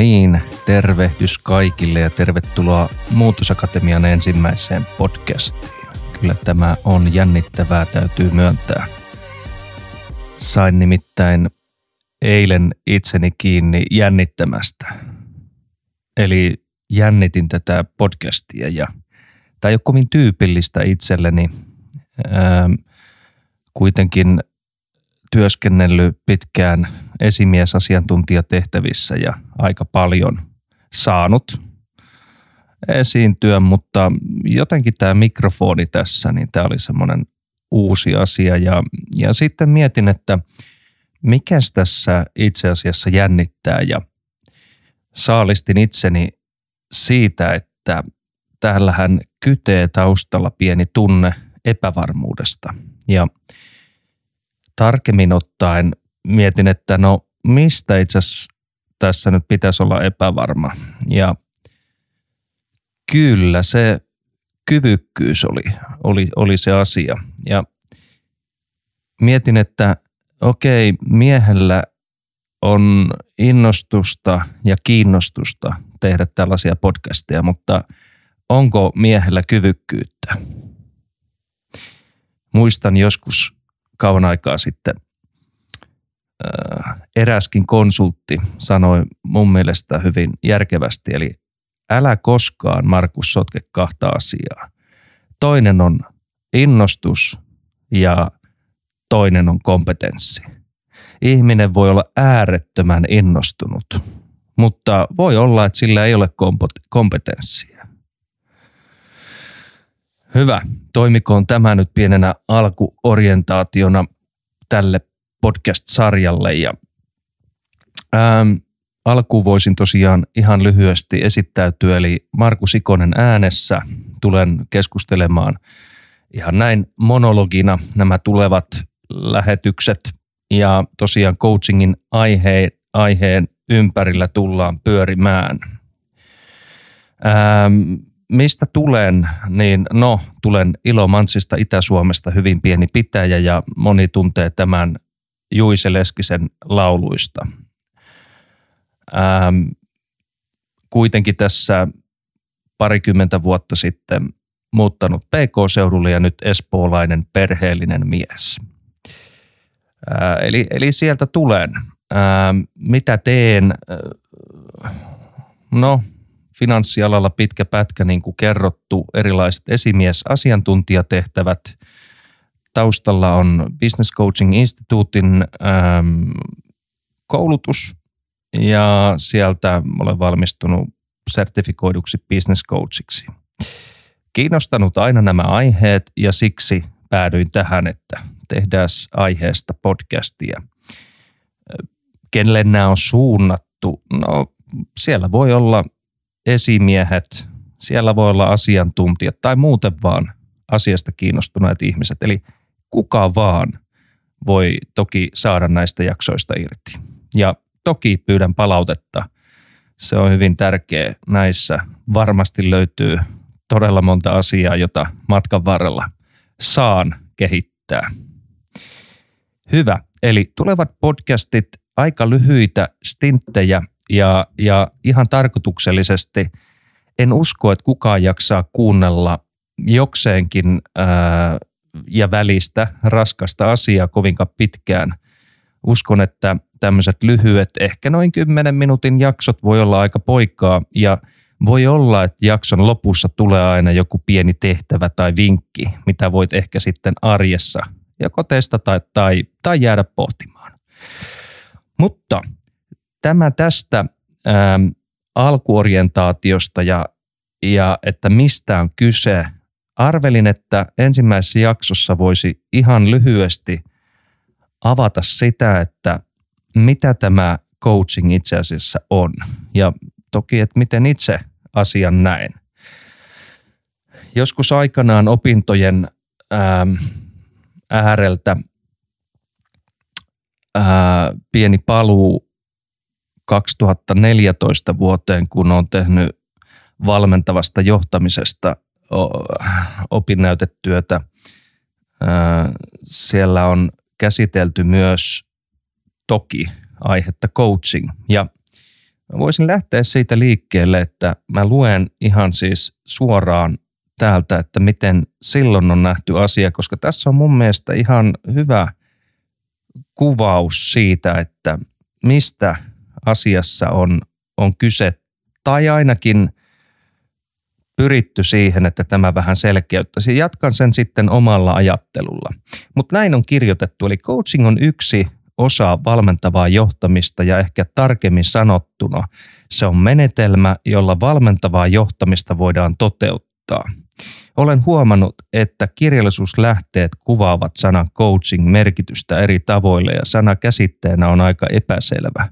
niin, tervehdys kaikille ja tervetuloa Muutosakatemian ensimmäiseen podcastiin. Kyllä tämä on jännittävää, täytyy myöntää. Sain nimittäin eilen itseni kiinni jännittämästä. Eli jännitin tätä podcastia ja tämä ei ole kovin tyypillistä itselleni. Ähm, kuitenkin työskennellyt pitkään esimiesasiantuntijatehtävissä ja aika paljon saanut esiintyä, mutta jotenkin tämä mikrofoni tässä, niin tämä oli semmoinen uusi asia. Ja, ja sitten mietin, että mikä tässä itse asiassa jännittää ja saalistin itseni siitä, että täällähän kytee taustalla pieni tunne epävarmuudesta. Ja tarkemmin ottaen mietin, että no mistä itse asiassa tässä nyt pitäisi olla epävarma. Ja kyllä se kyvykkyys oli, oli, oli se asia. Ja mietin, että okei, miehellä on innostusta ja kiinnostusta tehdä tällaisia podcasteja, mutta onko miehellä kyvykkyyttä? Muistan joskus kauan aikaa sitten eräskin konsultti sanoi mun mielestä hyvin järkevästi, eli älä koskaan Markus sotke kahta asiaa. Toinen on innostus ja toinen on kompetenssi. Ihminen voi olla äärettömän innostunut, mutta voi olla, että sillä ei ole kompetenssia. Hyvä. Toimikoon tämä nyt pienenä alkuorientaationa tälle podcast-sarjalle. Ja, ähm, alkuun voisin tosiaan ihan lyhyesti esittäytyä, eli Markus Ikonen äänessä. Tulen keskustelemaan ihan näin monologina nämä tulevat lähetykset ja tosiaan coachingin aihe, aiheen ympärillä tullaan pyörimään. Ähm, mistä tulen, niin no, tulen Ilomantsista Itä-Suomesta hyvin pieni pitäjä ja moni tuntee tämän Juise Leskisen lauluista. Ähm, kuitenkin tässä parikymmentä vuotta sitten muuttanut PK-seudulle ja nyt espoolainen perheellinen mies. Äh, eli, eli sieltä tulen. Ähm, mitä teen? Äh, no, finanssialalla pitkä pätkä, niin kuin kerrottu, erilaiset esimies-asiantuntijatehtävät. Taustalla on Business Coaching Instituutin ähm, koulutus ja sieltä olen valmistunut sertifikoiduksi business coachiksi. Kiinnostanut aina nämä aiheet ja siksi päädyin tähän, että tehdään aiheesta podcastia. Kenelle nämä on suunnattu? No siellä voi olla esimiehet, siellä voi olla asiantuntijat tai muuten vaan asiasta kiinnostuneet ihmiset. Eli kuka vaan voi toki saada näistä jaksoista irti. Ja toki pyydän palautetta. Se on hyvin tärkeä näissä. Varmasti löytyy todella monta asiaa, jota matkan varrella saan kehittää. Hyvä. Eli tulevat podcastit aika lyhyitä stinttejä ja, ja ihan tarkoituksellisesti en usko, että kukaan jaksaa kuunnella jokseenkin ää, ja välistä raskasta asiaa kovinkaan pitkään. Uskon, että tämmöiset lyhyet, ehkä noin 10 minuutin jaksot voi olla aika poikaa ja voi olla, että jakson lopussa tulee aina joku pieni tehtävä tai vinkki, mitä voit ehkä sitten arjessa joko testata tai, tai jäädä pohtimaan. Mutta tämä tästä ähm, alkuorientaatiosta ja, ja että mistä on kyse. Arvelin, että ensimmäisessä jaksossa voisi ihan lyhyesti avata sitä, että mitä tämä coaching itse asiassa on. Ja toki, että miten itse asian näen. Joskus aikanaan opintojen ähm, ääreltä ää, pieni paluu 2014 vuoteen, kun on tehnyt valmentavasta johtamisesta opinnäytetyötä. Siellä on käsitelty myös toki aihetta coaching ja voisin lähteä siitä liikkeelle, että mä luen ihan siis suoraan täältä, että miten silloin on nähty asia, koska tässä on mun mielestä ihan hyvä kuvaus siitä, että mistä asiassa on, on kyse, tai ainakin pyritty siihen, että tämä vähän selkeyttäisi. Jatkan sen sitten omalla ajattelulla. Mutta näin on kirjoitettu, eli coaching on yksi osa valmentavaa johtamista ja ehkä tarkemmin sanottuna se on menetelmä, jolla valmentavaa johtamista voidaan toteuttaa. Olen huomannut, että kirjallisuuslähteet kuvaavat sanan coaching merkitystä eri tavoille ja sana käsitteenä on aika epäselvä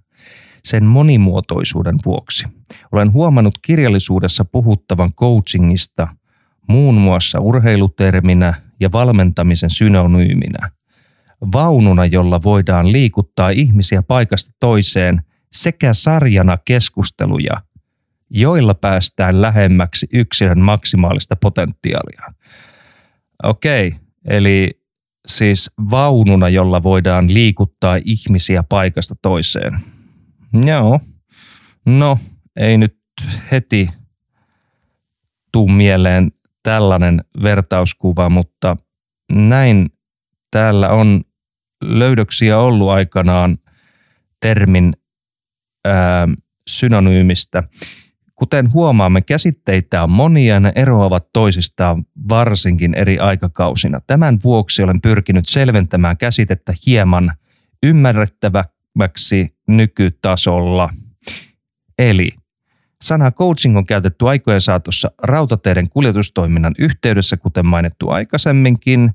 sen monimuotoisuuden vuoksi. Olen huomannut kirjallisuudessa puhuttavan coachingista muun muassa urheiluterminä ja valmentamisen synonyyminä. Vaununa, jolla voidaan liikuttaa ihmisiä paikasta toiseen sekä sarjana keskusteluja, joilla päästään lähemmäksi yksilön maksimaalista potentiaalia. Okei, eli siis vaununa, jolla voidaan liikuttaa ihmisiä paikasta toiseen – Joo. No, ei nyt heti tuu mieleen tällainen vertauskuva, mutta näin täällä on löydöksiä ollut aikanaan termin ää, synonyymistä. Kuten huomaamme, käsitteitä on monia ja ne eroavat toisistaan varsinkin eri aikakausina. Tämän vuoksi olen pyrkinyt selventämään käsitettä hieman ymmärrettävä, lähemmäksi nykytasolla. Eli sana coaching on käytetty aikojen saatossa rautateiden kuljetustoiminnan yhteydessä, kuten mainittu aikaisemminkin.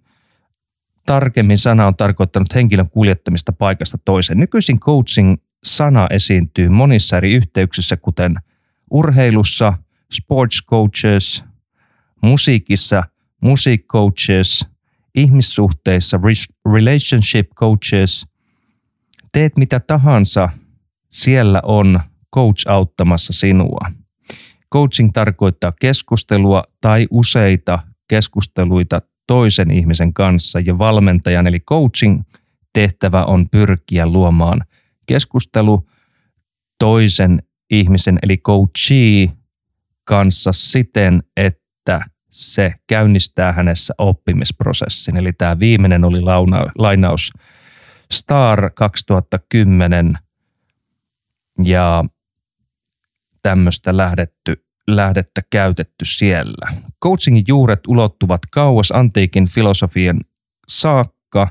Tarkemmin sana on tarkoittanut henkilön kuljettamista paikasta toiseen. Nykyisin coaching-sana esiintyy monissa eri yhteyksissä, kuten urheilussa, sports coaches, musiikissa, music coaches, ihmissuhteissa, relationship coaches – teet mitä tahansa, siellä on coach auttamassa sinua. Coaching tarkoittaa keskustelua tai useita keskusteluita toisen ihmisen kanssa ja valmentajan eli coaching tehtävä on pyrkiä luomaan keskustelu toisen ihmisen eli coachee kanssa siten, että se käynnistää hänessä oppimisprosessin. Eli tämä viimeinen oli lainaus Star 2010 ja tämmöistä lähdetty, lähdettä käytetty siellä. Coachingin juuret ulottuvat kauas antiikin filosofian saakka.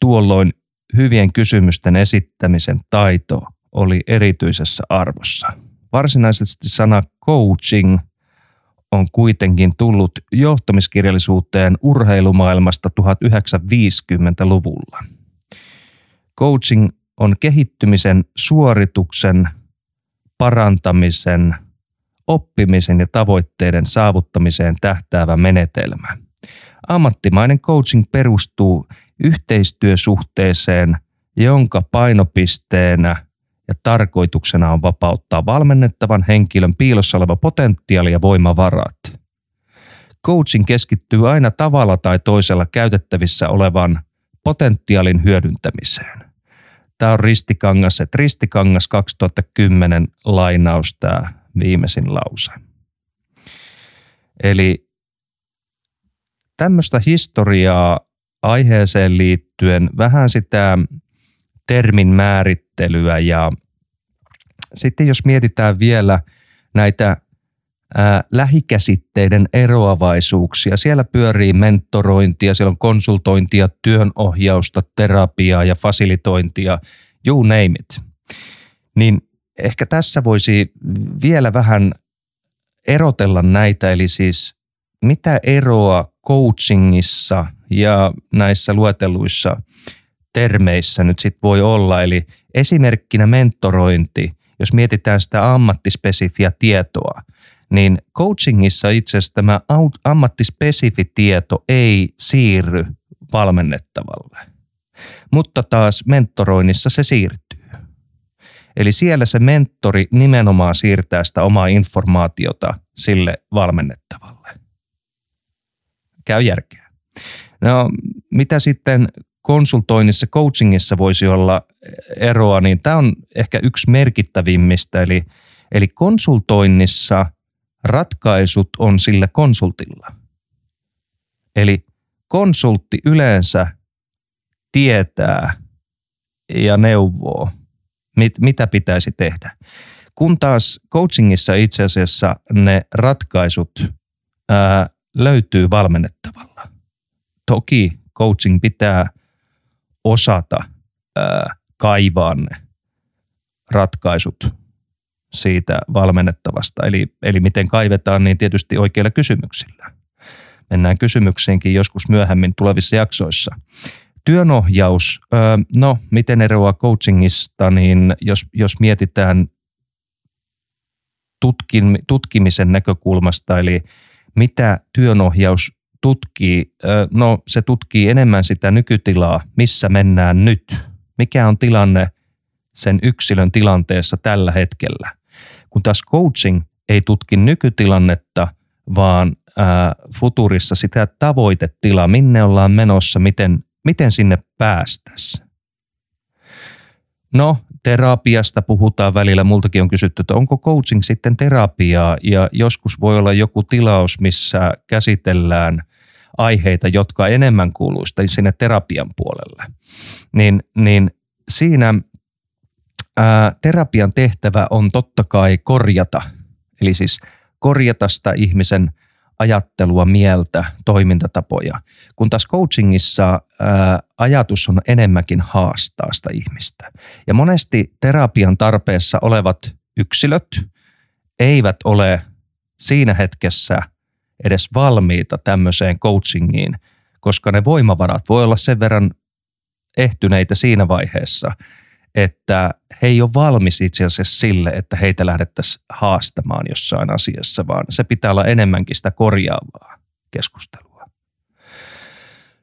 Tuolloin hyvien kysymysten esittämisen taito oli erityisessä arvossa. Varsinaisesti sana coaching on kuitenkin tullut johtamiskirjallisuuteen urheilumaailmasta 1950-luvulla. Coaching on kehittymisen, suorituksen, parantamisen, oppimisen ja tavoitteiden saavuttamiseen tähtäävä menetelmä. Ammattimainen coaching perustuu yhteistyösuhteeseen, jonka painopisteenä ja tarkoituksena on vapauttaa valmennettavan henkilön piilossa oleva potentiaali ja voimavarat. Coaching keskittyy aina tavalla tai toisella käytettävissä olevan potentiaalin hyödyntämiseen. Tämä on Ristikangas, että Ristikangas 2010 lainaus tämä viimeisin lause. Eli tämmöistä historiaa aiheeseen liittyen, vähän sitä termin määrittelyä ja sitten jos mietitään vielä näitä lähikäsitteiden eroavaisuuksia. Siellä pyörii mentorointia, siellä on konsultointia, työnohjausta, terapiaa ja fasilitointia, you name it. Niin ehkä tässä voisi vielä vähän erotella näitä, eli siis mitä eroa coachingissa ja näissä luetelluissa termeissä nyt sitten voi olla. Eli esimerkkinä mentorointi, jos mietitään sitä ammattispesifiä tietoa – niin coachingissa itse asiassa tämä ammattispesifi tieto ei siirry valmennettavalle. Mutta taas mentoroinnissa se siirtyy. Eli siellä se mentori nimenomaan siirtää sitä omaa informaatiota sille valmennettavalle. Käy järkeä. No, mitä sitten konsultoinnissa, coachingissa voisi olla eroa, niin tämä on ehkä yksi merkittävimmistä. Eli, eli konsultoinnissa ratkaisut on sillä konsultilla. Eli konsultti yleensä tietää ja neuvoo, mit, mitä pitäisi tehdä. Kun taas coachingissa itse asiassa ne ratkaisut ää, löytyy valmennettavalla. Toki coaching pitää osata ää, kaivaa ne ratkaisut siitä valmennettavasta. Eli, eli miten kaivetaan, niin tietysti oikeilla kysymyksillä. Mennään kysymyksiinkin joskus myöhemmin tulevissa jaksoissa. Työnohjaus, no miten eroaa coachingista, niin jos, jos mietitään tutkin, tutkimisen näkökulmasta, eli mitä työnohjaus tutkii, no se tutkii enemmän sitä nykytilaa, missä mennään nyt, mikä on tilanne sen yksilön tilanteessa tällä hetkellä. Kun taas coaching ei tutki nykytilannetta, vaan ää, futurissa sitä tavoitetilaa, minne ollaan menossa, miten, miten sinne päästäisiin. No, terapiasta puhutaan välillä. Multakin on kysytty, että onko coaching sitten terapiaa ja joskus voi olla joku tilaus, missä käsitellään aiheita, jotka enemmän kuuluisi sinne terapian puolelle. Niin, niin siinä ää, terapian tehtävä on totta kai korjata, eli siis korjata sitä ihmisen – ajattelua, mieltä, toimintatapoja. Kun taas coachingissa ää, ajatus on enemmänkin haastaa sitä ihmistä. Ja monesti terapian tarpeessa olevat yksilöt eivät ole siinä hetkessä edes valmiita tämmöiseen coachingiin, koska ne voimavarat voi olla sen verran ehtyneitä siinä vaiheessa, että he ei ole valmis itse asiassa sille, että heitä lähdettäisiin haastamaan jossain asiassa, vaan se pitää olla enemmänkin sitä korjaavaa keskustelua.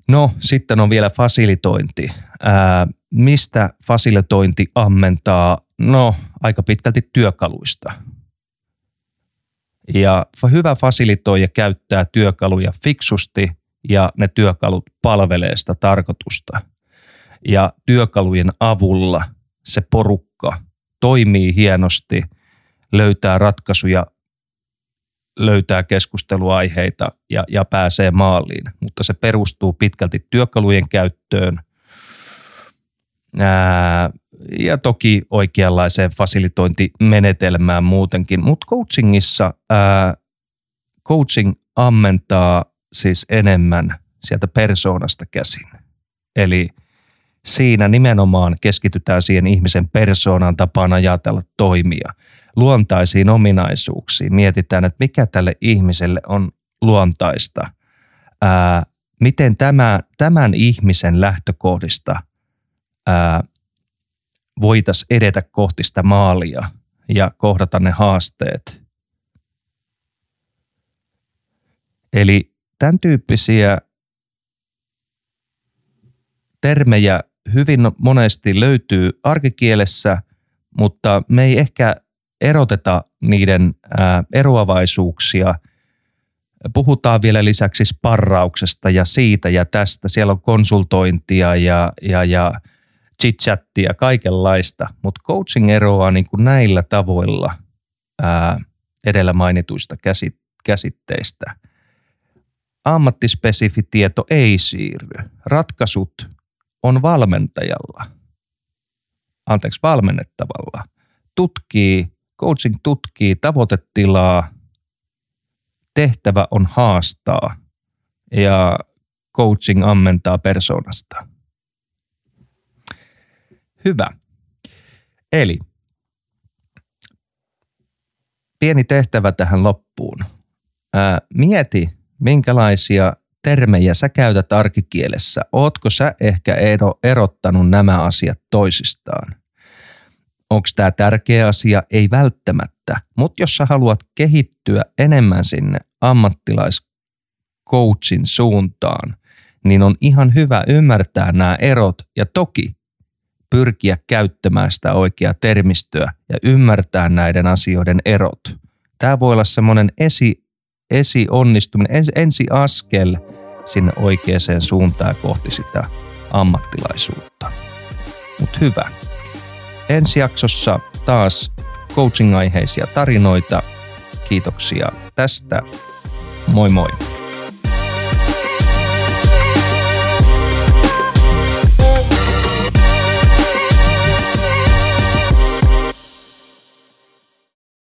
No, sitten on vielä fasilitointi. Ää, mistä fasilitointi ammentaa? No, aika pitkälti työkaluista. Ja hyvä fasilitoija käyttää työkaluja fiksusti ja ne työkalut palvelee sitä tarkoitusta. Ja työkalujen avulla – se porukka toimii hienosti, löytää ratkaisuja, löytää keskusteluaiheita ja, ja pääsee maaliin. Mutta se perustuu pitkälti työkalujen käyttöön ää, ja toki oikeanlaiseen fasilitointimenetelmään muutenkin. Mutta coachingissa ää, coaching ammentaa siis enemmän sieltä persoonasta käsin. Eli – siinä nimenomaan keskitytään siihen ihmisen persoonan tapaan ajatella toimia, luontaisiin ominaisuuksiin. Mietitään, että mikä tälle ihmiselle on luontaista, ää, miten tämä, tämän ihmisen lähtökohdista voitaisiin edetä kohti sitä maalia ja kohdata ne haasteet. Eli tämän tyyppisiä termejä hyvin monesti löytyy arkikielessä, mutta me ei ehkä eroteta niiden eroavaisuuksia. Puhutaan vielä lisäksi sparrauksesta ja siitä ja tästä. Siellä on konsultointia ja, ja, ja chit-chattia, kaikenlaista, mutta coaching eroaa niin kuin näillä tavoilla ää, edellä mainituista käsitteistä. Ammattispesifi tieto ei siirry. Ratkaisut on valmentajalla, anteeksi valmennettavalla, tutkii, coaching tutkii tavoitetilaa, tehtävä on haastaa ja coaching ammentaa persoonasta. Hyvä. Eli pieni tehtävä tähän loppuun. Ää, mieti, minkälaisia termejä sä käytät arkikielessä? Ootko sä ehkä erottanut nämä asiat toisistaan? Onko tämä tärkeä asia? Ei välttämättä, mutta jos sä haluat kehittyä enemmän sinne ammattilaiscoachin suuntaan, niin on ihan hyvä ymmärtää nämä erot ja toki pyrkiä käyttämään sitä oikeaa termistöä ja ymmärtää näiden asioiden erot. Tämä voi olla semmoinen esi esionnistuminen, ensi, ensi askel sinne oikeaan suuntaan kohti sitä ammattilaisuutta. Mutta hyvä. ensi jaksossa taas coaching-aiheisia tarinoita. Kiitoksia tästä. Moi moi.